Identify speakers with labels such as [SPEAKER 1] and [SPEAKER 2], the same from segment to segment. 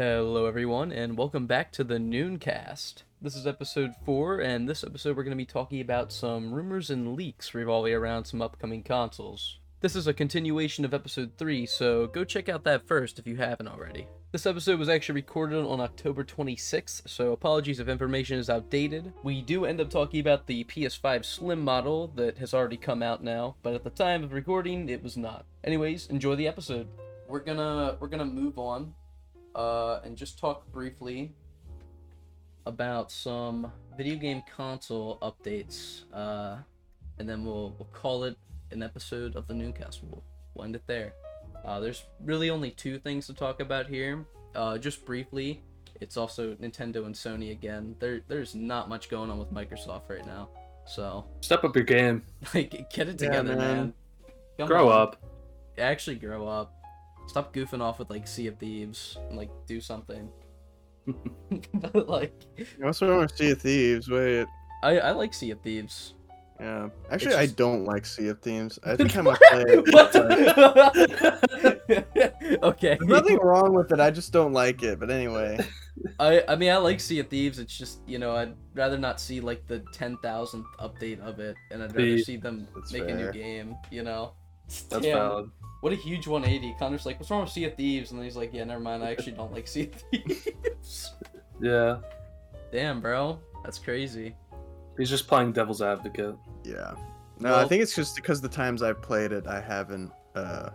[SPEAKER 1] Hello, everyone, and welcome back to the Nooncast. This is episode 4, and this episode we're going to be talking about some rumors and leaks revolving around some upcoming consoles. This is a continuation of episode 3, so go check out that first if you haven't already. This episode was actually recorded on October 26th, so apologies if information is outdated. We do end up talking about the PS5 Slim model that has already come out now, but at the time of recording, it was not. Anyways, enjoy the episode. We're gonna we're gonna move on uh, and just talk briefly about some video game console updates, uh, and then we'll we'll call it an episode of the Nooncast. We'll, we'll end it there. Uh, there's really only two things to talk about here. Uh, just briefly, it's also Nintendo and Sony again. There there's not much going on with Microsoft right now, so
[SPEAKER 2] Step up your game.
[SPEAKER 1] like get it
[SPEAKER 3] Yeah,
[SPEAKER 1] together, man.
[SPEAKER 3] man.
[SPEAKER 2] Grow
[SPEAKER 1] on.
[SPEAKER 2] up.
[SPEAKER 1] Actually, grow up. Stop goofing off with like Sea of Thieves and like do something. but like,
[SPEAKER 3] What's wrong with Sea of Thieves? Wait,
[SPEAKER 1] I I like Sea of Thieves.
[SPEAKER 3] yeah. Actually,
[SPEAKER 1] just-
[SPEAKER 3] I don't like Sea of Thieves. I think I might play it.
[SPEAKER 1] what?
[SPEAKER 3] but-
[SPEAKER 1] okay.
[SPEAKER 3] There's nothing wrong with it. I just don't like it. But anyway,
[SPEAKER 1] I I mean I like Sea of Thieves. It's just you know I'd rather not see like the ten thousandth update of it, and I'd rather
[SPEAKER 2] The-
[SPEAKER 1] see them
[SPEAKER 3] That's
[SPEAKER 1] make a new game. You know.
[SPEAKER 2] That's
[SPEAKER 1] Damn,
[SPEAKER 2] valid.
[SPEAKER 1] What a huge 180. Connor's like, what's wrong with Sea of Thieves? And then he's like, yeah, never mind. I actually don't like Sea of Thieves.
[SPEAKER 2] Yeah.
[SPEAKER 1] Damn, bro. That's crazy.
[SPEAKER 2] He's just playing devil's advocate.
[SPEAKER 3] yeah. No,
[SPEAKER 1] Well-
[SPEAKER 3] I think it's just because the times I've played it, I haven't, uh,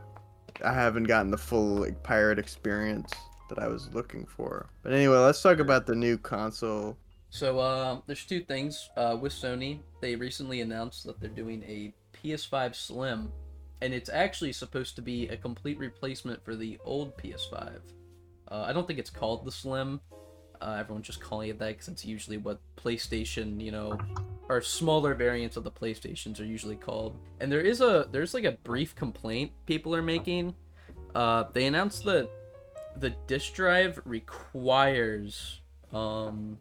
[SPEAKER 3] I haven't gotten the full like pirate experience that I was looking for. But anyway, let's talk about the new console.
[SPEAKER 1] So, uh, there's two things. Uh, with Sony, they recently announced that they're doing a PS5 Slim, and it's actually supposed to be a complete replacement for the old PS5. Uh, I don't think it's called the Slim. Uh, everyone's just calling it that because it's usually what PlayStation, you know, or smaller variants of the PlayStations are usually called. And there is a there's like a brief complaint people are making. Uh, they announced that the disk drive requires um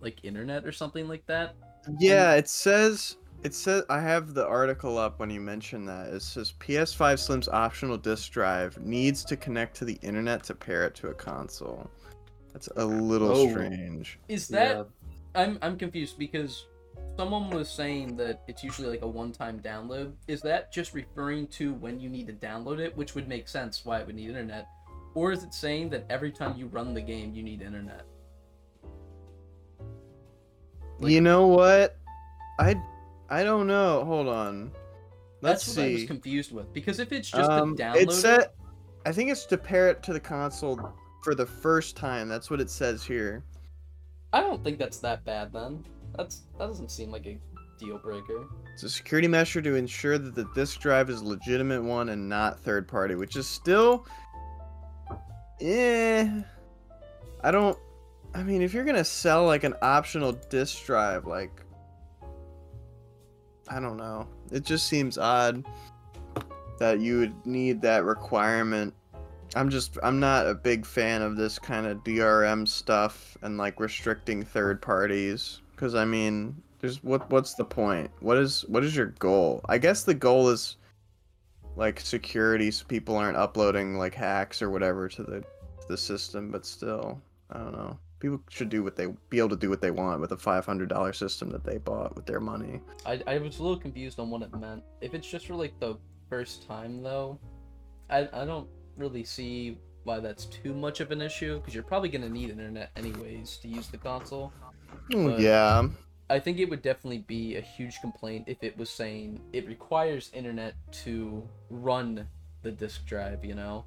[SPEAKER 1] like internet or something like that.
[SPEAKER 3] Yeah, it says it says I have the article up when you mentioned that. It says PS5 Slim's optional disk drive needs to connect to the internet to pair it to a console. That's a little
[SPEAKER 2] Oh.
[SPEAKER 3] strange.
[SPEAKER 1] Is that
[SPEAKER 2] Yeah.
[SPEAKER 1] I'm I'm confused because someone was saying that it's usually like a one-time download. Is that just referring to when you need to download it, which would make sense why it would need internet? Or is it saying that every time you run the game you need internet? Like-
[SPEAKER 3] you know what? I I don't know. Hold on. Let's
[SPEAKER 1] That's what I was confused with. Because if it's just
[SPEAKER 3] Um,
[SPEAKER 1] to download
[SPEAKER 3] it said I think it's to pair it to the console for the first time. That's what it says here.
[SPEAKER 1] I don't think that's that bad then. That's that doesn't seem like a deal breaker.
[SPEAKER 3] It's a security measure to ensure that the disk drive is a legitimate one and not third party, which is still eh I don't I mean if you're gonna sell like an optional disk drive, like I don't know. It just seems odd that you would need that requirement. I'm just I'm not a big fan of this kind of DRM stuff and like restricting third parties cuz I mean there's what what's the point? What is what is your goal? I guess the goal is like security so people aren't uploading like hacks or whatever to the the system, but still, I don't know. People should do what they be able to do what they want with a $500 system that they bought with their money.
[SPEAKER 1] I, I was a little confused on what it meant. If it's just for like the first time though, I, I don't really see why that's too much of an issue because you're probably gonna need internet anyways to use the console. But-
[SPEAKER 3] yeah.
[SPEAKER 1] I think it would definitely be a huge complaint if it was saying it requires internet to run the disk drive, you know?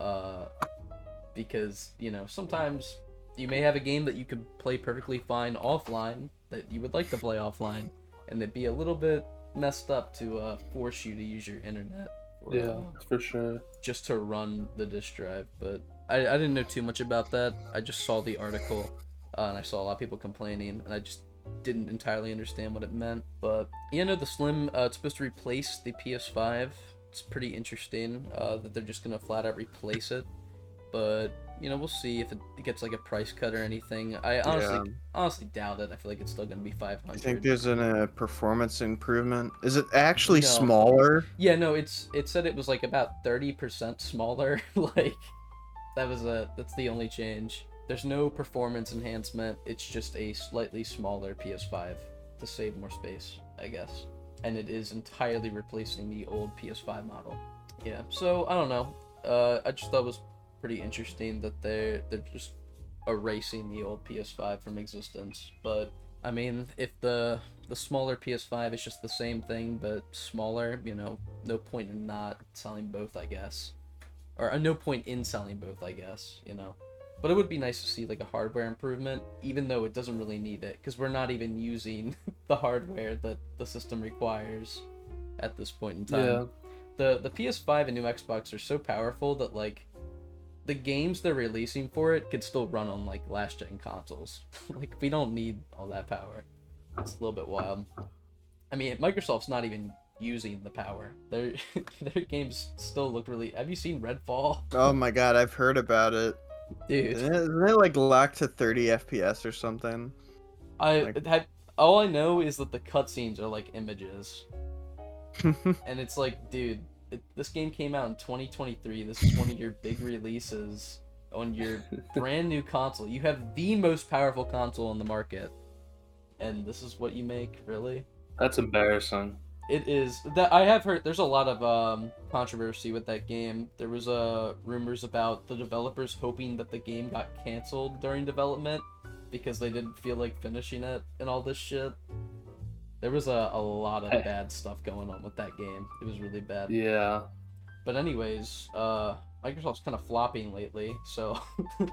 [SPEAKER 1] Uh, because, you know, sometimes you may have a game that you could play perfectly fine offline that you would like to play offline, and it'd be a little bit messed up to uh, force you to use your internet. or,
[SPEAKER 2] Yeah,
[SPEAKER 1] uh,
[SPEAKER 2] for sure.
[SPEAKER 1] just to run the disk drive, but I, I didn't know too much about that. I just saw the article uh, and I saw a lot of people complaining, and I just didn't entirely understand what it meant. But you know, the Slim, uh, it's supposed to replace the PS5. It's pretty interesting uh, that they're just gonna flat out replace it. But you know, we'll see if it gets like a price cut or anything. I honestly,
[SPEAKER 3] Yeah.
[SPEAKER 1] honestly doubt it. I feel like it's still gonna be five
[SPEAKER 3] I think there's a uh, performance improvement. Is it actually
[SPEAKER 1] No.
[SPEAKER 3] smaller?
[SPEAKER 1] Yeah, no, it's it said it was like about thirty percent smaller. like That was a that's the only change. There's no performance enhancement. It's just a slightly smaller PS5 to save more space, I guess. And it is entirely replacing the old PS5 model. Yeah. So I don't know. Uh, I just thought it was pretty interesting that they're they're just erasing the old PS5 from existence. But I mean, if the the smaller PS5 is just the same thing but smaller, you know, no point in not selling both, I guess. Or uh, no point in selling both, I guess, you know. But it would be nice to see like a hardware improvement, even though it doesn't really need it, because we're not even using the hardware that the system requires at this point in time.
[SPEAKER 2] Yeah.
[SPEAKER 1] The the PS5 and new Xbox are so powerful that like the games they're releasing for it could still run on like last gen consoles. like we don't need all that power. It's a little bit wild. I mean, Microsoft's not even using the power. Their their games still look really. Have you seen Redfall,
[SPEAKER 3] Oh my god, I've heard about it.
[SPEAKER 1] dude?
[SPEAKER 3] Isn't it, isn't it like locked to 30 FPS or something?
[SPEAKER 1] I
[SPEAKER 3] Like-
[SPEAKER 1] have. All I know is that the cutscenes are like images, and it's like, dude, it, this game came out in 2023. This is one of your big releases on your brand new console. You have the most powerful console on the market, and this is what you make, really?
[SPEAKER 2] That's embarrassing.
[SPEAKER 1] It is that I have heard. There's a lot of um, controversy with that game. There was uh, rumors about the developers hoping that the game got canceled during development because they didn't feel like finishing it and all this shit. There was a, a lot of bad stuff going on with that game. It was really bad.
[SPEAKER 2] Yeah.
[SPEAKER 1] But anyways, uh, Microsoft's kind of flopping lately, so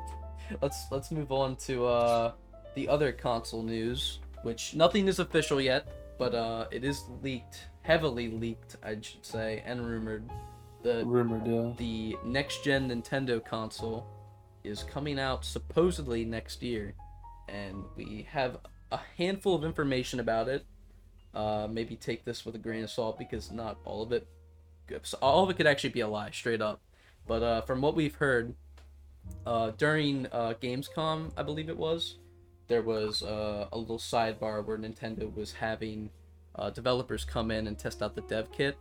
[SPEAKER 1] let's let's move on to uh, the other console news, which nothing is official yet, but uh, it is leaked, heavily leaked, I should say, and rumored. The
[SPEAKER 2] Rumored, yeah.
[SPEAKER 1] the next gen Nintendo console is coming out supposedly next year, and we have a handful of information about it. Uh, maybe take this with a grain of salt because not all of it, all of it could actually be a lie, straight up. But uh, from what we've heard, uh, during uh, Gamescom, I believe it was, there was uh, a little sidebar where Nintendo was having uh, developers come in and test out the dev kit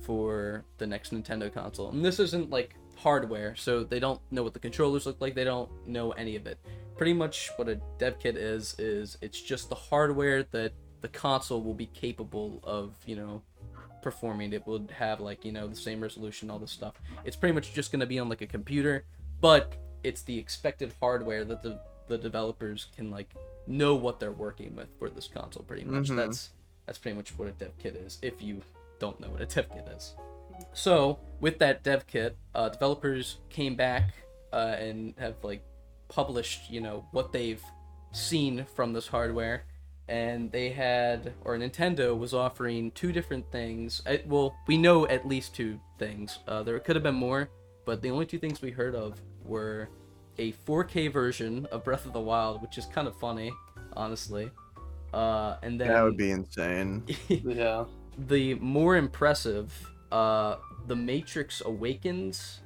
[SPEAKER 1] for the next Nintendo console. And this isn't like hardware, so they don't know what the controllers look like. They don't know any of it. Pretty much what a dev kit is is it's just the hardware that the console will be capable of, you know, performing. It would have like, you know, the same resolution, all this stuff. It's pretty much just going to be on like a computer, but it's the expected hardware that the the developers can like know what they're working with for this console pretty much.
[SPEAKER 3] Mhm.
[SPEAKER 1] That's that's pretty much what a dev kit is if you don't know what a dev kit is. So, with that dev kit, uh, developers came back uh, and have like published, you know, what they've seen from this hardware, and they had, or Nintendo was offering two different things. I, well, we know at least two things. Uh, there could have been more, but the only two things we heard of were a 4K version of Breath of the Wild, which is kind of funny, honestly. Uh, and then
[SPEAKER 3] that would be insane.
[SPEAKER 2] Yeah.
[SPEAKER 1] the more impressive uh the matrix awakens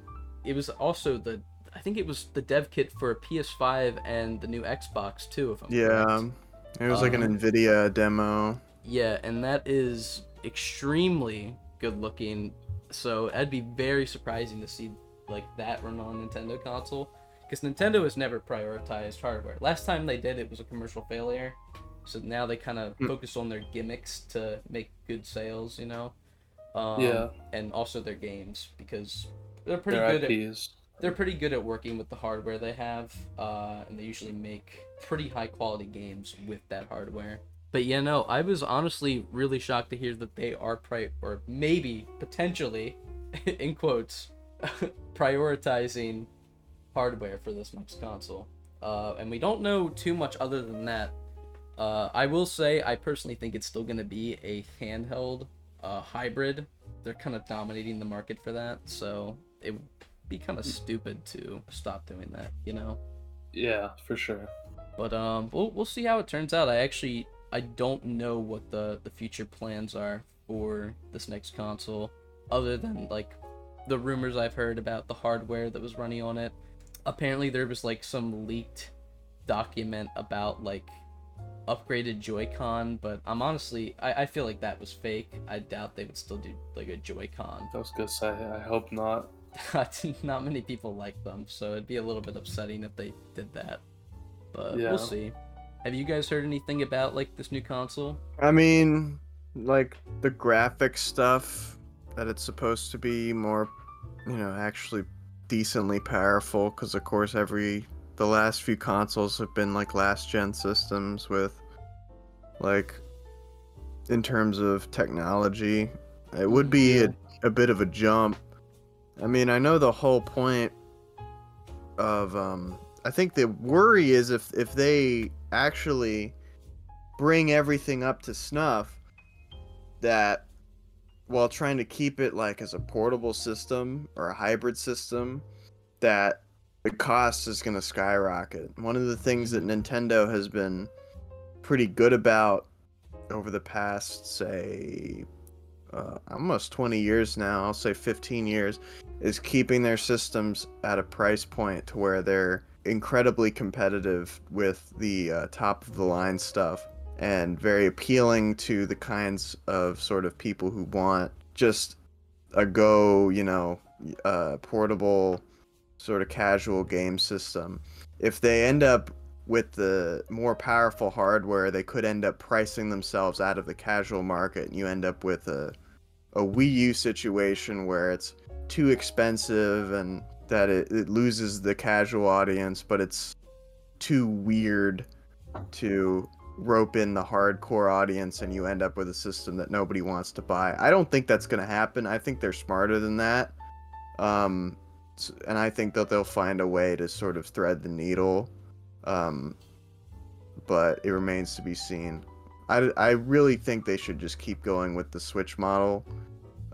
[SPEAKER 1] it was also the i think it was the dev kit for ps5 and the new xbox too if i'm
[SPEAKER 3] Yeah.
[SPEAKER 1] correct.
[SPEAKER 3] It was like an
[SPEAKER 1] Um,
[SPEAKER 3] Nvidia demo.
[SPEAKER 1] yeah and that is extremely good looking so that'd be very surprising to see like that run on a nintendo console because nintendo has never prioritized hardware last time they did it was a commercial failure so now they kind of
[SPEAKER 3] Hmm.
[SPEAKER 1] focus on their gimmicks to make good sales you know um,
[SPEAKER 2] Yeah.
[SPEAKER 1] and also their games because they're pretty
[SPEAKER 2] Their
[SPEAKER 1] good at
[SPEAKER 2] IPs.
[SPEAKER 1] They're pretty good at working with the hardware they have, uh, and they usually make pretty high quality games with that hardware. But yeah, no, I was honestly really shocked to hear that they are pri- or maybe potentially, in quotes, prioritizing hardware for this next console. Uh, and we don't know too much other than that. Uh, I will say, I personally think it's still going to be a handheld uh, hybrid. They're kind of dominating the market for that, so it be kind of stupid to stop doing that, you know.
[SPEAKER 2] Yeah, for sure.
[SPEAKER 1] But um, we'll we'll see how it turns out. I actually I don't know what the the future plans are for this next console, other than like the rumors I've heard about the hardware that was running on it. Apparently, there was like some leaked document about like upgraded Joy-Con, but I'm honestly I, I feel like that was fake. I doubt they would still do like a Joy-Con.
[SPEAKER 2] I was gonna say, I hope not.
[SPEAKER 1] not many people like them, so it'd be a little bit upsetting if they did that. But
[SPEAKER 2] Yeah.
[SPEAKER 1] we'll see. Have you guys heard anything about like this new console?
[SPEAKER 3] I mean, like the graphic stuff that it's supposed to be more, you know, actually decently powerful because of course every the last few consoles have been like last gen systems with like in terms of technology it would be a, a bit of a jump i mean i know the whole point of um i think the worry is if if they actually bring everything up to snuff that while trying to keep it like as a portable system or a hybrid system that the cost is going to skyrocket. One of the things that nintendo has been pretty good about over the past say uh, almost 20 years now i'll say 15 years is keeping their systems at a price point to where they're incredibly competitive with the uh, top of the line stuff and very appealing to the kinds of sort of people who want just a go, you know, uh, portable sort of casual game system. If they end up with the more powerful hardware, they could end up pricing themselves out of the casual market, and you end up with a a Wii U situation where it's too expensive and that it, it loses the casual audience, but it's too weird to rope in the hardcore audience and you end up with a system that nobody wants to buy. I don't think that's going to happen. I think they're smarter than that. Um, and I think that they'll find a way to sort of thread the needle. Um, but it remains to be seen. I, I really think they should just keep going with the Switch model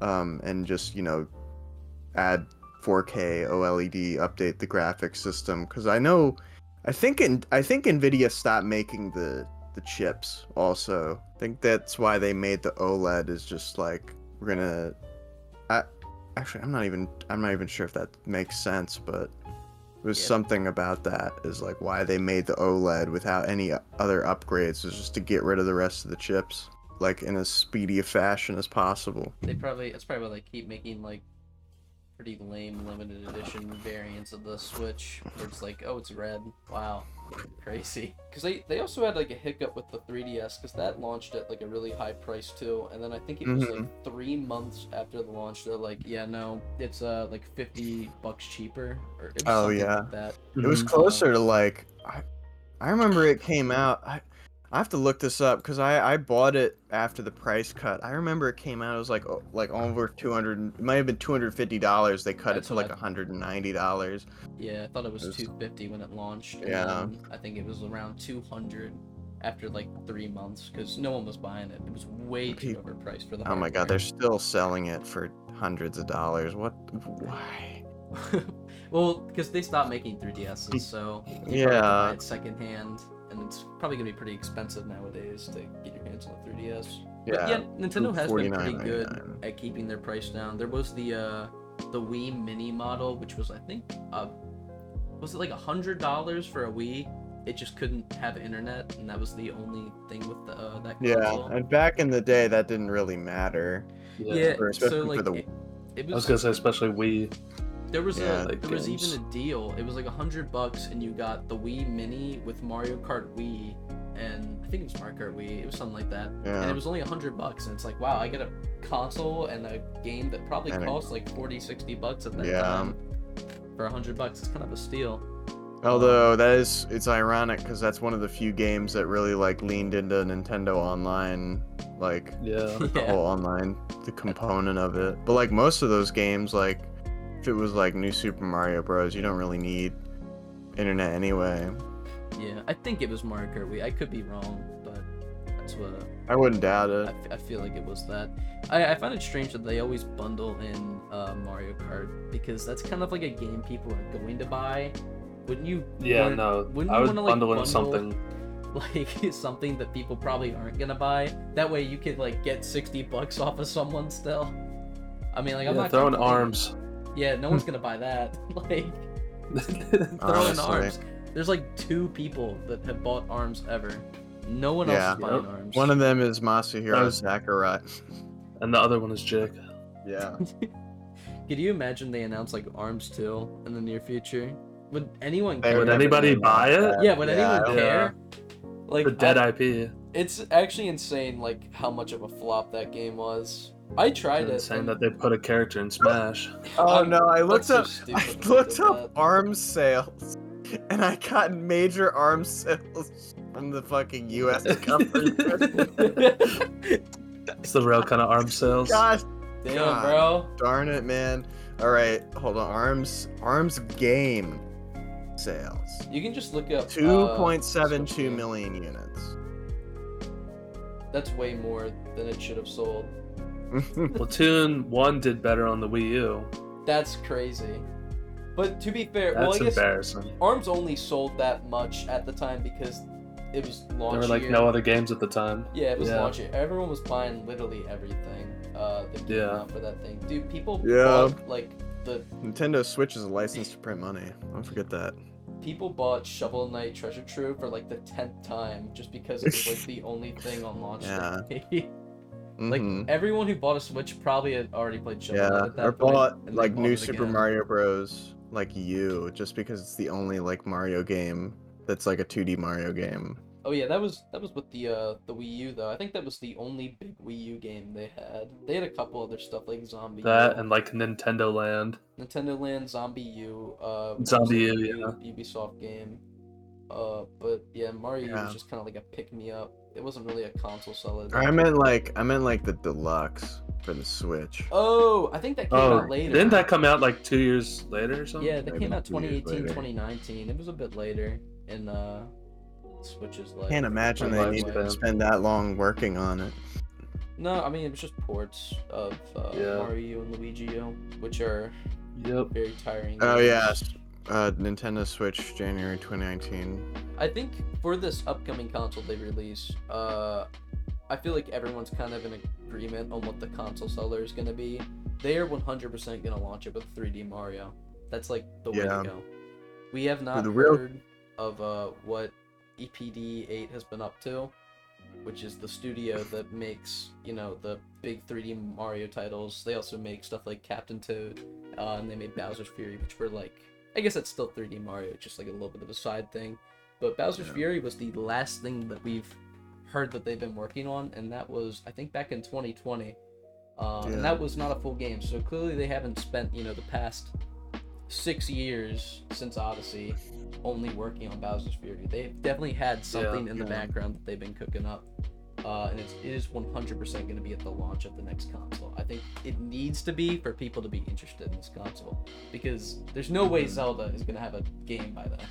[SPEAKER 3] um, and just, you know, add 4K OLED, update the graphics system. Because I know, I think, in, I think NVIDIA stopped making the the chips also. I think that's why they made the OLED is just like we're gonna I actually I'm not even I'm not even sure if that makes sense, but was
[SPEAKER 1] Yeah.
[SPEAKER 3] something about that is like why they made the OLED without any other upgrades is just to get rid of the rest of the chips like in as speedy a fashion as possible.
[SPEAKER 1] They probably it's probably why they keep making like pretty lame limited edition variants of the Switch where it's like, oh, it's red. Wow, crazy. Because they they also had like a hiccup with the 3DS because that launched at like a really high price too, and then I think it was
[SPEAKER 3] Mhm.
[SPEAKER 1] like three months after the launch they're like, yeah, no, it's uh like 50 bucks cheaper or
[SPEAKER 3] Oh, yeah.
[SPEAKER 1] like that.
[SPEAKER 3] It was
[SPEAKER 2] Mhm.
[SPEAKER 3] closer to like I, I remember it came out. I, I have to look this up because I, I bought it after the price cut. I remember it came out. It was like oh, like over two hundred. It might have been two hundred fifty dollars. They cut
[SPEAKER 1] That's
[SPEAKER 3] it to like hundred and ninety dollars.
[SPEAKER 1] Yeah, I thought it was
[SPEAKER 3] was-
[SPEAKER 1] 250 when it launched.
[SPEAKER 3] Yeah.
[SPEAKER 1] I think it was around 200 after like three months because no one was buying it. It was way too
[SPEAKER 3] Peop-
[SPEAKER 1] overpriced for the.
[SPEAKER 3] Oh my god, they're still selling it for hundreds of dollars. What? Why?
[SPEAKER 1] well, because they stopped making 3DSs, so you probably have to buy
[SPEAKER 3] Yeah.
[SPEAKER 1] it secondhand, and it's probably gonna be pretty expensive nowadays to get your hands on a 3DS. Yeah, But
[SPEAKER 3] Yeah.
[SPEAKER 1] yeah, Nintendo has been pretty good at keeping their price down. There was the uh, the Wii Mini model, which was I think uh, was it like a hundred dollars for a Wii? It just couldn't have internet, and that was the only thing with the uh, that
[SPEAKER 3] Yeah, and back in the day, that didn't really matter.
[SPEAKER 2] Yeah.
[SPEAKER 1] Yeah,
[SPEAKER 3] Or especially
[SPEAKER 1] so
[SPEAKER 3] for the-
[SPEAKER 1] it, it
[SPEAKER 2] I was
[SPEAKER 1] was
[SPEAKER 2] gonna say, especially we.
[SPEAKER 1] There was
[SPEAKER 3] Yeah,
[SPEAKER 1] a
[SPEAKER 2] like
[SPEAKER 1] there was even a deal. It was like a hundred bucks, and you got the Wii Mini with Mario Kart Wii, and I think it was Mario Kart Wii. It was something like that,
[SPEAKER 3] Yeah.
[SPEAKER 1] and it was only a hundred bucks. And it's like, wow, I get a console and a game that probably
[SPEAKER 3] And a-
[SPEAKER 1] cost like 40, 60 bucks at that
[SPEAKER 3] Yeah.
[SPEAKER 1] time. For a hundred bucks, it's kind of a steal.
[SPEAKER 3] Although um, that is, it's ironic because that's one of the few games that really like leaned into Nintendo Online, like
[SPEAKER 2] Yeah.
[SPEAKER 3] the
[SPEAKER 1] Yeah.
[SPEAKER 3] whole online the component of it. But like most of those games, like if it was like New Super Mario Bros, you don't really need internet anyway.
[SPEAKER 1] Yeah, I think it was Mario Kart Wii. I could be wrong, but that's what
[SPEAKER 3] I wouldn't doubt
[SPEAKER 1] I,
[SPEAKER 3] it.
[SPEAKER 1] f- I feel like it was that. I, I find it strange that they always bundle in uh, Mario Kart because that's kind of like a game people are going to buy. Wouldn't you?
[SPEAKER 2] Yeah,
[SPEAKER 1] wanna-
[SPEAKER 2] no.
[SPEAKER 1] wouldn't
[SPEAKER 2] I
[SPEAKER 1] you wanna, like,
[SPEAKER 2] bundling
[SPEAKER 1] bundle,
[SPEAKER 2] something.
[SPEAKER 1] like something that people probably aren't gonna buy. That way you could like get sixty bucks off of someone still. I mean, like I'm
[SPEAKER 2] yeah,
[SPEAKER 1] not
[SPEAKER 2] throwing
[SPEAKER 1] complaining.
[SPEAKER 2] arms.
[SPEAKER 1] Yeah, no one's hmm. gonna buy that. like throwing
[SPEAKER 3] Honestly.
[SPEAKER 1] arms. There's like two people that have bought arms ever. No one else is buying
[SPEAKER 2] Yep.
[SPEAKER 1] arms.
[SPEAKER 3] One of them is Masahiro Sakurai.
[SPEAKER 2] and the other one is Jake.
[SPEAKER 3] Yeah.
[SPEAKER 1] Could you imagine they announce like Arms 2 in the near future? Would anyone
[SPEAKER 3] They
[SPEAKER 1] care?
[SPEAKER 2] Would anybody
[SPEAKER 3] gonna
[SPEAKER 2] buy it?
[SPEAKER 3] that.
[SPEAKER 1] Yeah, would
[SPEAKER 3] I
[SPEAKER 1] anyone
[SPEAKER 3] don't-
[SPEAKER 1] care? Like
[SPEAKER 2] The dead
[SPEAKER 1] I-
[SPEAKER 2] IP.
[SPEAKER 1] it's actually insane like how much of a flop that game was. I tried it. Saying
[SPEAKER 2] that they put a character in Smash.
[SPEAKER 3] Oh no, I looked
[SPEAKER 1] that's
[SPEAKER 3] up
[SPEAKER 1] so
[SPEAKER 3] I
[SPEAKER 1] stupid that they
[SPEAKER 3] looked up
[SPEAKER 1] that.
[SPEAKER 3] arms sales and I got major arms sales from the fucking US government.
[SPEAKER 2] It's the real kind of arm sales.
[SPEAKER 3] God
[SPEAKER 1] Damn,
[SPEAKER 3] God.
[SPEAKER 1] bro.
[SPEAKER 3] darn it, man. All right, hold on. Arms arms game sales.
[SPEAKER 1] You can just look up.
[SPEAKER 3] Two
[SPEAKER 1] uh,
[SPEAKER 3] point seven two
[SPEAKER 1] Switch
[SPEAKER 3] units.
[SPEAKER 1] That's way more than it should have sold.
[SPEAKER 2] Splatoon 1 did better on the Wii U.
[SPEAKER 1] That's crazy. But to be fair, well,
[SPEAKER 2] That's
[SPEAKER 1] I guess
[SPEAKER 2] embarrassing.
[SPEAKER 1] Arms only sold that much at the time because it was launch
[SPEAKER 2] There were like
[SPEAKER 1] year.
[SPEAKER 2] no other games at the time.
[SPEAKER 1] Yeah, it was
[SPEAKER 2] Yeah.
[SPEAKER 1] launch year. Everyone was buying literally everything. Uh, that came
[SPEAKER 2] Yeah.
[SPEAKER 1] out for that thing. Dude, people
[SPEAKER 3] Yeah.
[SPEAKER 1] bought like the
[SPEAKER 3] Nintendo Switch is a license to print money. Don't forget that.
[SPEAKER 1] people bought Shovel Knight Treasure Trove for like the tenth time just because it was like the only thing on launch
[SPEAKER 3] Yeah.
[SPEAKER 1] day. like
[SPEAKER 3] Mhm.
[SPEAKER 1] everyone who bought a Switch probably had already played Shovel
[SPEAKER 3] yeah,
[SPEAKER 1] at that
[SPEAKER 3] or
[SPEAKER 1] point,
[SPEAKER 3] bought like
[SPEAKER 1] bought
[SPEAKER 3] new Super
[SPEAKER 1] again.
[SPEAKER 3] Mario Bros. like you, just because it's the only like Mario game that's like a 2D Mario game.
[SPEAKER 1] Oh yeah, that was that was with the uh the Wii U though. I think that was the only big Wii U game they had. They had a couple other stuff like Zombie
[SPEAKER 2] That
[SPEAKER 1] U,
[SPEAKER 2] and like Nintendo Land.
[SPEAKER 1] Nintendo Land, ZombiU, uh which
[SPEAKER 2] Zombie
[SPEAKER 1] was a
[SPEAKER 2] U,
[SPEAKER 1] U- Ubisoft game. Uh, but yeah, Mario U
[SPEAKER 3] Yeah.
[SPEAKER 1] was just kind of like a pick me up. It wasn't really a console seller.
[SPEAKER 3] I meant like I meant like the deluxe for the Switch.
[SPEAKER 1] Oh, I think that came
[SPEAKER 2] Oh,
[SPEAKER 1] out later.
[SPEAKER 2] didn't that come out like two years later or something?
[SPEAKER 1] Yeah, that
[SPEAKER 3] Maybe
[SPEAKER 1] came out 2018, 2019. It was a bit later in uh Switch's life.
[SPEAKER 3] Can't imagine they needed to spend that long working on it.
[SPEAKER 1] No, I mean it was just ports of uh,
[SPEAKER 2] Yeah.
[SPEAKER 1] Mario and Luigi which are
[SPEAKER 2] Yep.
[SPEAKER 1] very tiring.
[SPEAKER 3] Oh
[SPEAKER 1] games.
[SPEAKER 3] yeah, uh, Nintendo Switch January 2019.
[SPEAKER 1] I think for this upcoming console they release, uh, I feel like everyone's kind of in agreement on what the console seller is gonna be. They are 100% gonna launch it with 3D Mario. That's like the way
[SPEAKER 3] Yeah.
[SPEAKER 1] to go. We have not
[SPEAKER 3] the real-
[SPEAKER 1] heard of uh, what EPD 8 has been up to, which is the studio that makes you know the big 3D Mario titles. They also make stuff like Captain Toad, uh, and they made Bowser's Fury, which were like I guess that's still 3D Mario, just like a little bit of a side thing. But Bowser's
[SPEAKER 3] Yeah.
[SPEAKER 1] Fury was the last thing that we've heard that they've been working on, and that was I think back in 2020, uh,
[SPEAKER 3] Yeah.
[SPEAKER 1] and that was not a full game. So clearly they haven't spent you know the past six years since Odyssey only working on Bowser's Fury. They've definitely had something in the background that they've been cooking up. Uh, and it's, it is 100% going to be at the launch of the next console. I think it needs to be for people to be interested in this console because there's no way. Zelda is going to have a game by then.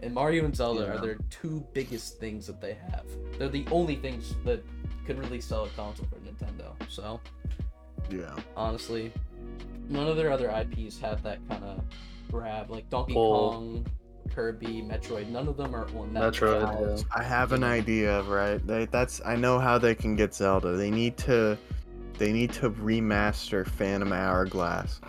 [SPEAKER 1] And Mario and Zelda
[SPEAKER 3] Yeah.
[SPEAKER 1] are their two biggest things that they have. They're the only things that could really sell a console for Nintendo. So
[SPEAKER 3] Yeah.
[SPEAKER 1] honestly. None of their other IPs have that kind of grab, like Donkey
[SPEAKER 2] Pull.
[SPEAKER 1] Kong, Kirby, Metroid. None of them are on that.
[SPEAKER 2] Metroid, yeah.
[SPEAKER 3] I have an idea, right? They that's I know how they can get Zelda. They need to they need to remaster Phantom Hourglass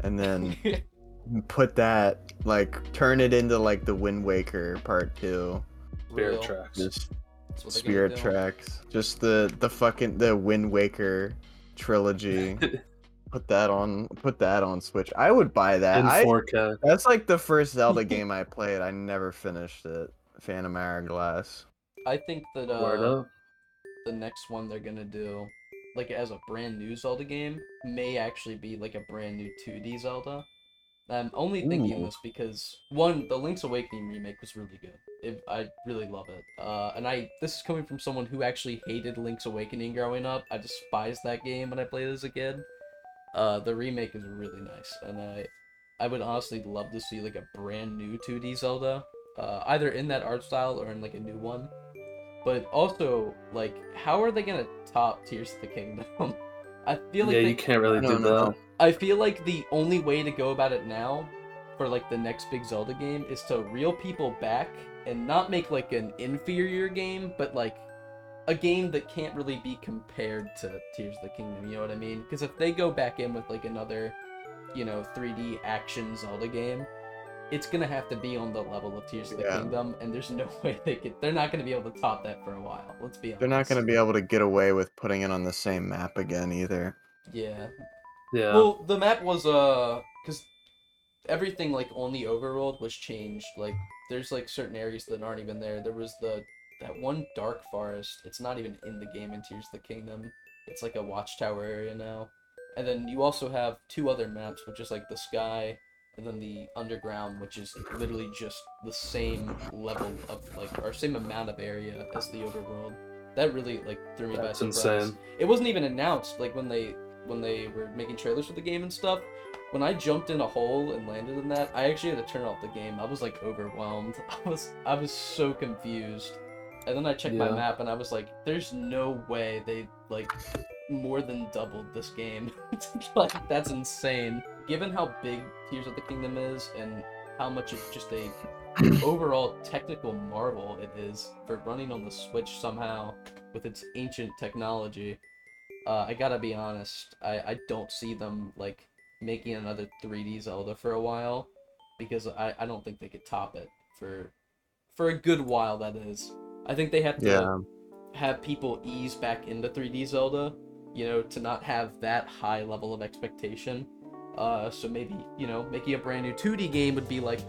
[SPEAKER 3] and then put that like turn it into like the Wind Waker part 2.
[SPEAKER 2] Spirit
[SPEAKER 1] Real.
[SPEAKER 2] Tracks.
[SPEAKER 3] Just
[SPEAKER 1] That's what they're gonna
[SPEAKER 3] Spirit. Tracks. Just the the fucking the Wind Waker trilogy. put that on put that on Switch. I would buy that.
[SPEAKER 2] In
[SPEAKER 3] I,
[SPEAKER 2] 4K.
[SPEAKER 3] that's like the first Zelda game I played. I never finished it. Phantom Hourglass.
[SPEAKER 1] I think that
[SPEAKER 2] Word
[SPEAKER 1] uh,
[SPEAKER 2] up.
[SPEAKER 1] the next one they're gonna do, like as a brand new Zelda game, may actually be like a brand new 2D Zelda. I'm only thinking
[SPEAKER 3] Ooh.
[SPEAKER 1] this because one, the Link's Awakening remake was really good. It, I really love it. Uh, and I this is coming from someone who actually hated Link's Awakening growing up. I despised that game when I played it as a kid. Uh, the remake is really nice, and I I would honestly love to see like a brand new 2D Zelda, uh, either in that art style or in like a new one. But also, like, how are they gonna top Tears of the Kingdom? I feel like
[SPEAKER 2] yeah,
[SPEAKER 1] they,
[SPEAKER 2] you can't really do that.
[SPEAKER 1] I feel like the only way to go about it now for like the next big Zelda game is to reel people back and not make like an inferior game, but like a game that can't really be compared to Tears of the Kingdom, you know what I mean? Because if they go back in with like another, you know, 3D action Zelda game, it's gonna have to be on the level of Tears of the
[SPEAKER 3] Yeah.
[SPEAKER 1] Kingdom, and there's no way they could. They're not gonna be able to top that for a while. Let's be honest.
[SPEAKER 3] They're not going to be able to get away with putting it on the same map again either.
[SPEAKER 1] Yeah.
[SPEAKER 2] Yeah.
[SPEAKER 1] Well, the map was uh, because everything like on the overworld was changed. Like, there's like certain areas that aren't even there. There was the that one dark forest. It's not even in the game in Tears of the Kingdom. It's like a watchtower area now. And then you also have two other maps, which is like the sky and then the underground, which is literally just the same level of like or same amount of area as the overworld. That really like threw me
[SPEAKER 2] That's
[SPEAKER 1] by surprise.
[SPEAKER 2] insane.
[SPEAKER 1] It wasn't even announced like when they when they were making trailers for the game and stuff. When I jumped in a hole and landed in that, I actually had to turn off the game. I was like overwhelmed. I was I was so confused. And then I checked my map and I was like, there's no way they like more than doubled this game. like that's insane. Given how big Tears of the Kingdom is and how much it's just a overall technical marvel it is for running on the Switch somehow with its ancient technology. Uh, I gotta be honest, I, I don't see them like making another 3D Zelda for a while because I, I don't think they could top it for for a good while. That is, I think they have to
[SPEAKER 3] Yeah.
[SPEAKER 1] have people ease back into 3D Zelda, you know, to not have that high level of expectation. Uh, so maybe, you know, making a brand new 2D game would be like,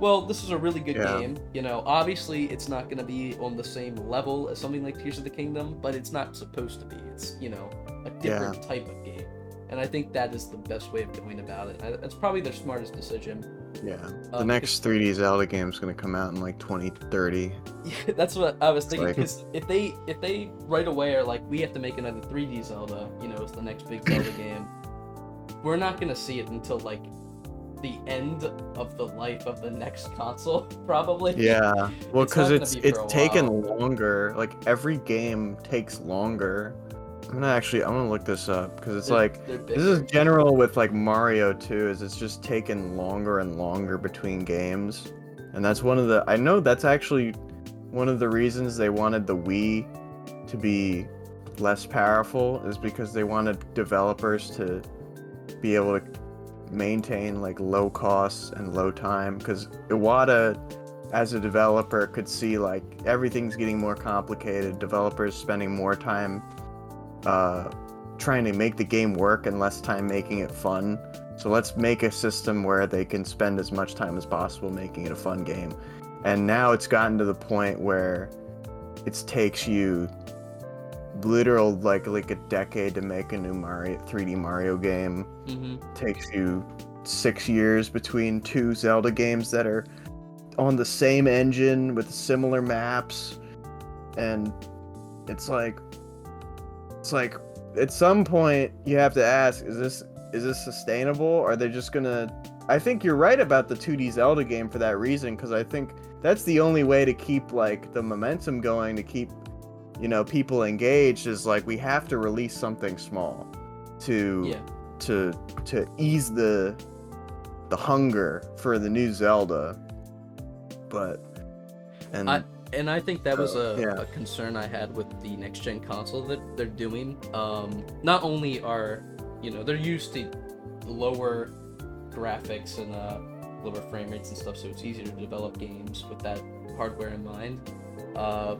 [SPEAKER 1] well, this is a really good
[SPEAKER 3] Yeah.
[SPEAKER 1] game. You know, obviously it's not going to be on the same level as something like Tears of the Kingdom, but it's not supposed to be. It's, you know, a different type of game. And I think that is the best way of going about it. I- That's probably their smartest decision.
[SPEAKER 3] Yeah. The um, next 3D Zelda game is gonna come out in like 2030.
[SPEAKER 1] Yeah, that's what I was thinking.
[SPEAKER 3] like-
[SPEAKER 1] Because if they if they right away are like, we have to make another 3D Zelda, you know, it's the next big Zelda game. We're not gonna see it until like the end of the life of the next console, probably.
[SPEAKER 3] Yeah. Well, because it's
[SPEAKER 1] be
[SPEAKER 3] it's taken longer. Like every game takes longer. I'm gonna actually I'm gonna look this up because it's
[SPEAKER 1] They're-
[SPEAKER 3] like
[SPEAKER 1] they're
[SPEAKER 3] this is
[SPEAKER 1] bigger.
[SPEAKER 3] general with like Mario too. Is it's just taken longer and longer between games, and that's one of the I know that's actually one of the reasons they wanted the Wii to be less powerful is because they wanted developers to be able to maintain like low costs and low time because Iwata as a developer could see like everything's getting more complicated developers spending more time uh, trying to make the game work and less time making it fun. So let's make a system where they can spend as much time as possible making it a fun game. And now it's gotten to the point where it takes you literal like like a decade to make a new Mario 3D Mario game.
[SPEAKER 1] Mhm.
[SPEAKER 3] takes you six years between two Zelda games that are on the same engine with similar maps, and it's like, it's like at some point you have to ask, is this is this sustainable? Are they just gonna? I think you're right about the 2D Zelda game for that reason, because I think that's the only way to keep like the momentum going to keep you know people engaged is like we have to release something small to
[SPEAKER 1] Yeah.
[SPEAKER 3] to to ease the the hunger for the new Zelda. But and
[SPEAKER 1] I- And I think that was a,
[SPEAKER 3] yeah.
[SPEAKER 1] a concern I had with the next gen console that they're doing. Um, not only are you know they're used to lower graphics and uh, lower frame rates and stuff, so it's easier to develop games with that hardware in mind. Uh,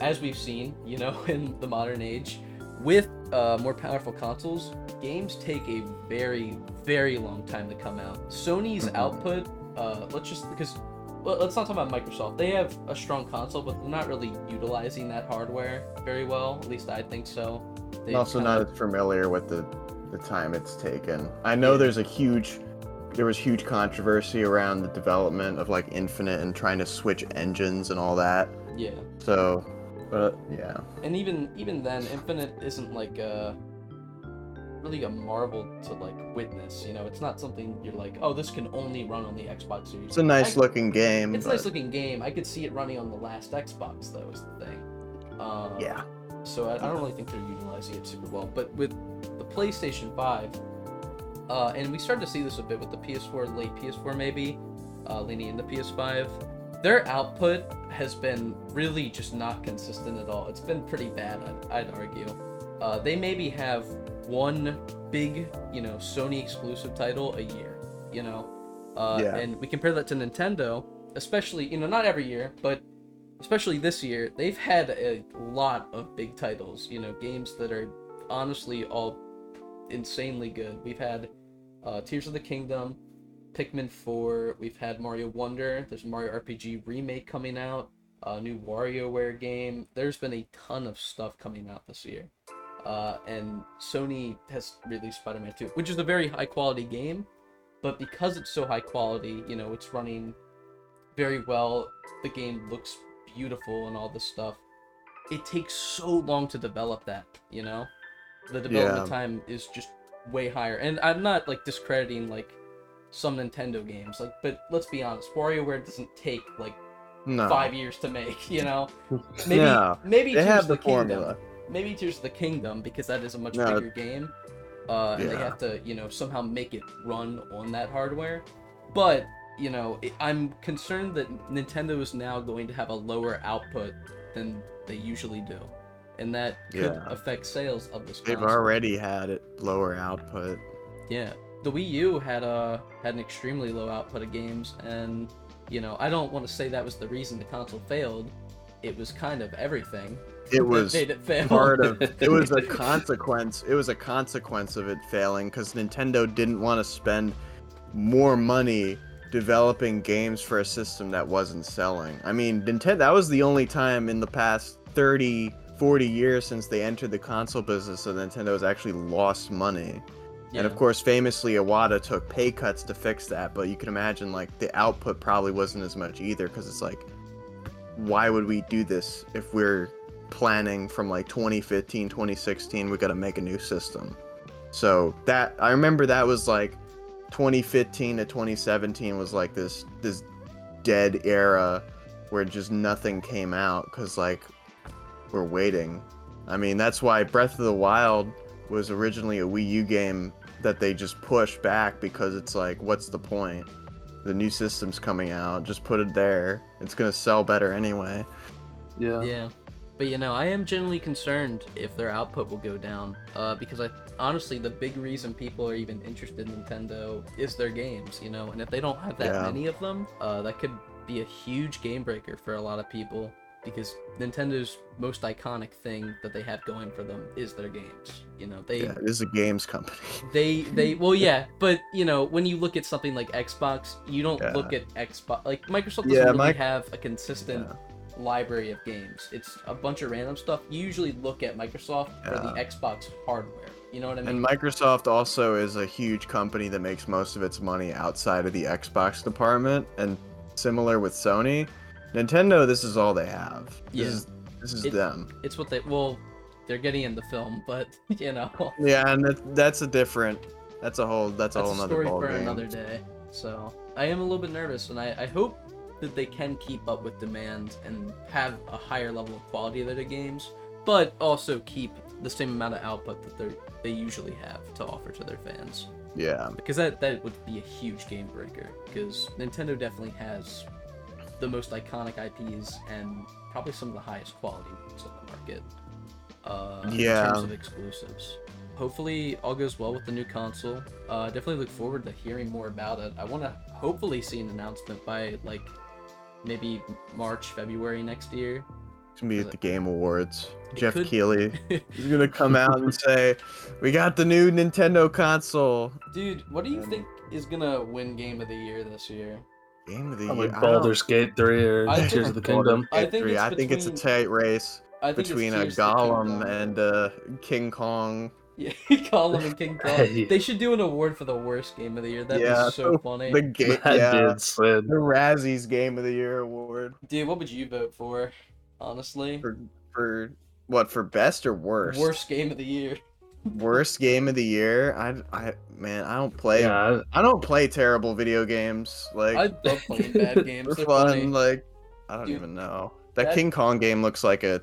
[SPEAKER 1] as we've seen, you know, in the modern age, with uh, more powerful consoles, games take a very, very long time to come out. Sony's
[SPEAKER 3] Mhm.
[SPEAKER 1] output, uh, let's just because let's not talk about Microsoft. They have a strong console, but they're not really utilizing that hardware very well. At least I think so. They
[SPEAKER 3] also
[SPEAKER 1] kinda-
[SPEAKER 3] not as familiar with the the time it's taken. I know
[SPEAKER 1] Yeah.
[SPEAKER 3] there's a huge there was huge controversy around the development of like Infinite and trying to switch engines and all that.
[SPEAKER 1] Yeah,
[SPEAKER 3] So, but yeah.
[SPEAKER 1] and even even then, Infinite isn't like a really a marvel to like witness. You know, it's not something you're like, oh, this can only run on the Xbox Series.
[SPEAKER 3] It's a nice
[SPEAKER 1] I-
[SPEAKER 3] looking game.
[SPEAKER 1] It's a nice looking game. I could see it running on the last Xbox though. Is the thing. Uh,
[SPEAKER 3] Yeah.
[SPEAKER 1] So I, I don't really think they're utilizing it super well. But with the PlayStation 5, uh, and we started to see this a bit with the PS4, late PS4 maybe, uh, leaning into PS5. Their output has been really just not consistent at all. It's been pretty bad, I'd, I'd argue. Uh, they maybe have one big, you know, Sony exclusive title a year, you know? Uh,
[SPEAKER 3] Yeah.
[SPEAKER 1] And we compare that to Nintendo, especially, you know, not every year, but especially this year, they've had a lot of big titles, you know, games that are honestly all insanely good. We've had uh, Tears of the Kingdom, Pikmin 4, we've had Mario Wonder, there's a Mario RPG remake coming out, a new WarioWare game. There's been a ton of stuff coming out this year. Uh, and Sony has released Spider-Man 2, which is a very high quality game, but because it's so high quality, you know, it's running very well. The game looks beautiful and all this stuff. It takes so long to develop that, you know? The development
[SPEAKER 3] Yeah.
[SPEAKER 1] time is just way higher. And I'm not like discrediting like some Nintendo games, like but let's be honest, WarioWare doesn't take like
[SPEAKER 3] No.
[SPEAKER 1] five years to make, you know? Maybe
[SPEAKER 3] Yeah.
[SPEAKER 1] maybe
[SPEAKER 3] They have
[SPEAKER 1] of
[SPEAKER 3] the
[SPEAKER 1] the Kingdom
[SPEAKER 3] formula.
[SPEAKER 1] Maybe Tears of the Kingdom because that is a much
[SPEAKER 3] No.
[SPEAKER 1] bigger game. Uh, and they
[SPEAKER 3] Yeah.
[SPEAKER 1] have to, you know, somehow make it run on that hardware. But you know, it, I'm concerned that Nintendo is now going to have a lower output than they usually do, and that could
[SPEAKER 3] Yeah.
[SPEAKER 1] affect sales of this.
[SPEAKER 3] They've
[SPEAKER 1] console.
[SPEAKER 3] already had it lower output.
[SPEAKER 1] Yeah, the Wii U had a had an extremely low output of games, and you know, I don't want to say that was the reason the console failed. It was kind of everything.
[SPEAKER 3] It was
[SPEAKER 1] it
[SPEAKER 3] part of it was a consequence it was a consequence of it failing because nintendo didn't want to spend more money developing games for a system that wasn't selling i mean nintendo that was the only time in the past 30 40 years since they entered the console business that nintendo has actually lost money
[SPEAKER 1] Yeah.
[SPEAKER 3] and of course famously iwata took pay cuts to fix that but you can imagine like the output probably wasn't as much either because it's like why would we do this if we're planning from like 2015 2016 we got to make a new system? So that i remember that was like 2015 to 2017 was like this this dead era where just nothing came out because like we're waiting. I mean that's why breath of the wild was originally a wii u game that they just pushed back because it's like what's the point the new system's coming out just put it there it's gonna sell better anyway
[SPEAKER 2] Yeah.
[SPEAKER 1] Yeah. But you know, I am genuinely concerned if their output will go down. Uh, because I honestly, the big reason people are even interested in Nintendo is their games, you know. And if they don't have that
[SPEAKER 3] Yeah.
[SPEAKER 1] many of them, uh, that could be a huge game breaker for a lot of people. Because Nintendo's most iconic thing that they have going for them is their games. You know, they
[SPEAKER 3] yeah it is a games company
[SPEAKER 1] they they well yeah, but you know when you look at something like Xbox, you don't
[SPEAKER 3] Yeah.
[SPEAKER 1] look at Xbox like Microsoft doesn't
[SPEAKER 3] Yeah,
[SPEAKER 1] really
[SPEAKER 3] Mic-
[SPEAKER 1] have a consistent
[SPEAKER 3] Yeah.
[SPEAKER 1] library of games. It's a bunch of random stuff. You usually look at Microsoft for the Xbox hardware. You know what I mean?
[SPEAKER 3] And Microsoft also is a huge company that makes most of its money outside of the Xbox department. And similar with Sony, Nintendo, this is all they have. This
[SPEAKER 1] Yeah.
[SPEAKER 3] is this is
[SPEAKER 1] It-
[SPEAKER 3] them.
[SPEAKER 1] it's what they well, they're getting in the film, but you know,
[SPEAKER 3] Yeah, and that, that's a different. That's a whole. That's, a
[SPEAKER 1] that's
[SPEAKER 3] whole
[SPEAKER 1] a story for
[SPEAKER 3] game.
[SPEAKER 1] another day. So I am a little bit nervous, and I, I hope that they can keep up with demand and have a higher level of quality of their games, but also keep the same amount of output that they they usually have to offer to their fans.
[SPEAKER 3] Yeah,
[SPEAKER 1] because that that would be a huge game breaker because Nintendo definitely has the most iconic IPs and probably some of the highest quality ones on the market. Uh,
[SPEAKER 3] Yeah.
[SPEAKER 1] In terms of exclusives. Hopefully, all goes well with the new console. Uh, definitely look forward to hearing more about it. I want to hopefully see an announcement by like maybe March, February next year.
[SPEAKER 3] it's gonna be at the Game Awards. Jeff
[SPEAKER 1] could-
[SPEAKER 3] Keighley is gonna come out and say, "We got the new Nintendo console."
[SPEAKER 1] Dude, what do you think is gonna win Game of the Year this year?
[SPEAKER 3] Game of the
[SPEAKER 2] Probably
[SPEAKER 3] year. I
[SPEAKER 2] Baldur's Gate 3 or
[SPEAKER 1] I think-
[SPEAKER 2] Tears of the Kingdom.
[SPEAKER 1] I think it's
[SPEAKER 3] I think it's a tight race
[SPEAKER 1] I think it's
[SPEAKER 3] between a
[SPEAKER 1] Tears of the
[SPEAKER 3] Gollum and uh, King Kong.
[SPEAKER 1] Yeah, Gollum and King Kong.
[SPEAKER 2] Hey.
[SPEAKER 1] They should do an award for the worst game of the year. That'd
[SPEAKER 3] Yeah,
[SPEAKER 1] be so funny.
[SPEAKER 3] The game, yeah,
[SPEAKER 2] did slid.
[SPEAKER 3] the Razzies Game of the Year award
[SPEAKER 1] Dude, what would you vote for? Honestly,
[SPEAKER 3] for for what for best or worst?
[SPEAKER 1] worst game of the year.
[SPEAKER 3] Worst game of the year. I I man, I don't play.
[SPEAKER 2] Yeah,
[SPEAKER 3] I don't play terrible video games. Like
[SPEAKER 1] I love playing bad games.
[SPEAKER 3] for
[SPEAKER 1] They're
[SPEAKER 3] fun.
[SPEAKER 1] funny.
[SPEAKER 3] Like I don't
[SPEAKER 1] Dude,
[SPEAKER 3] even know. That,
[SPEAKER 1] that-
[SPEAKER 3] King Kong game looks like a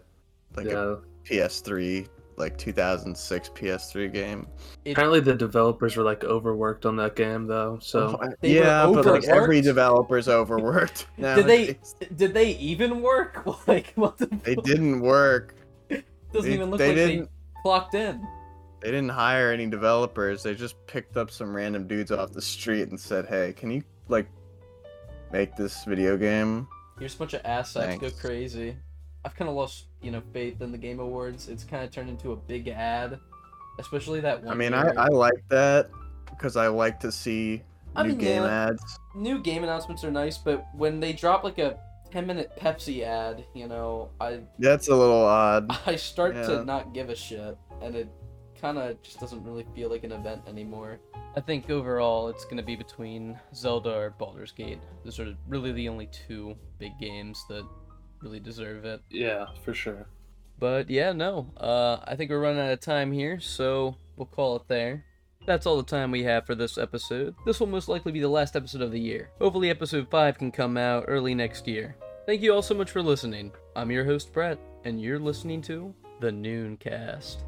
[SPEAKER 3] like
[SPEAKER 2] yeah.
[SPEAKER 3] a PS3 like 2006 PS3 game.
[SPEAKER 1] It-
[SPEAKER 2] Apparently the developers were like overworked on that game though. So
[SPEAKER 3] Oh,
[SPEAKER 1] They were
[SPEAKER 3] yeah, but like every developer's overworked.
[SPEAKER 1] Did they- Did they even work? Like, what the?
[SPEAKER 3] They
[SPEAKER 1] fuck?
[SPEAKER 3] didn't work.
[SPEAKER 1] Doesn't
[SPEAKER 3] they-
[SPEAKER 1] even look
[SPEAKER 3] they
[SPEAKER 1] like
[SPEAKER 3] didn't-
[SPEAKER 1] they clocked in.
[SPEAKER 3] They didn't hire any developers. They just picked up some random dudes off the street and said, "Hey, can you like make this video game?"
[SPEAKER 1] Here's a bunch of ass sacks go crazy. I've kind of lost, you know, faith in the Game Awards. It's kind of turned into a big ad especially that one.
[SPEAKER 3] I mean, I. I like that because I like to see
[SPEAKER 1] I
[SPEAKER 3] new
[SPEAKER 1] mean,
[SPEAKER 3] game
[SPEAKER 1] yeah.
[SPEAKER 3] ads.
[SPEAKER 1] new game announcements are nice, but when they drop like a 10 minute Pepsi ad, you know, I
[SPEAKER 3] That's a little odd.
[SPEAKER 1] I start
[SPEAKER 3] Yeah.
[SPEAKER 1] to not give a shit, and it kind of just doesn't really feel like an event anymore. I think overall it's going to be between Zelda or Baldur's Gate. Those are really the only two big games that really deserve it.
[SPEAKER 2] Yeah, for sure.
[SPEAKER 1] But yeah, no. Uh, I think we're running out of time here, so we'll call it there. That's all the time we have for this episode. This will most likely be the last episode of the year. Hopefully, episode 5 can come out early next year. Thank you all so much for listening. I'm your host, Brett, and you're listening to The Nooncast.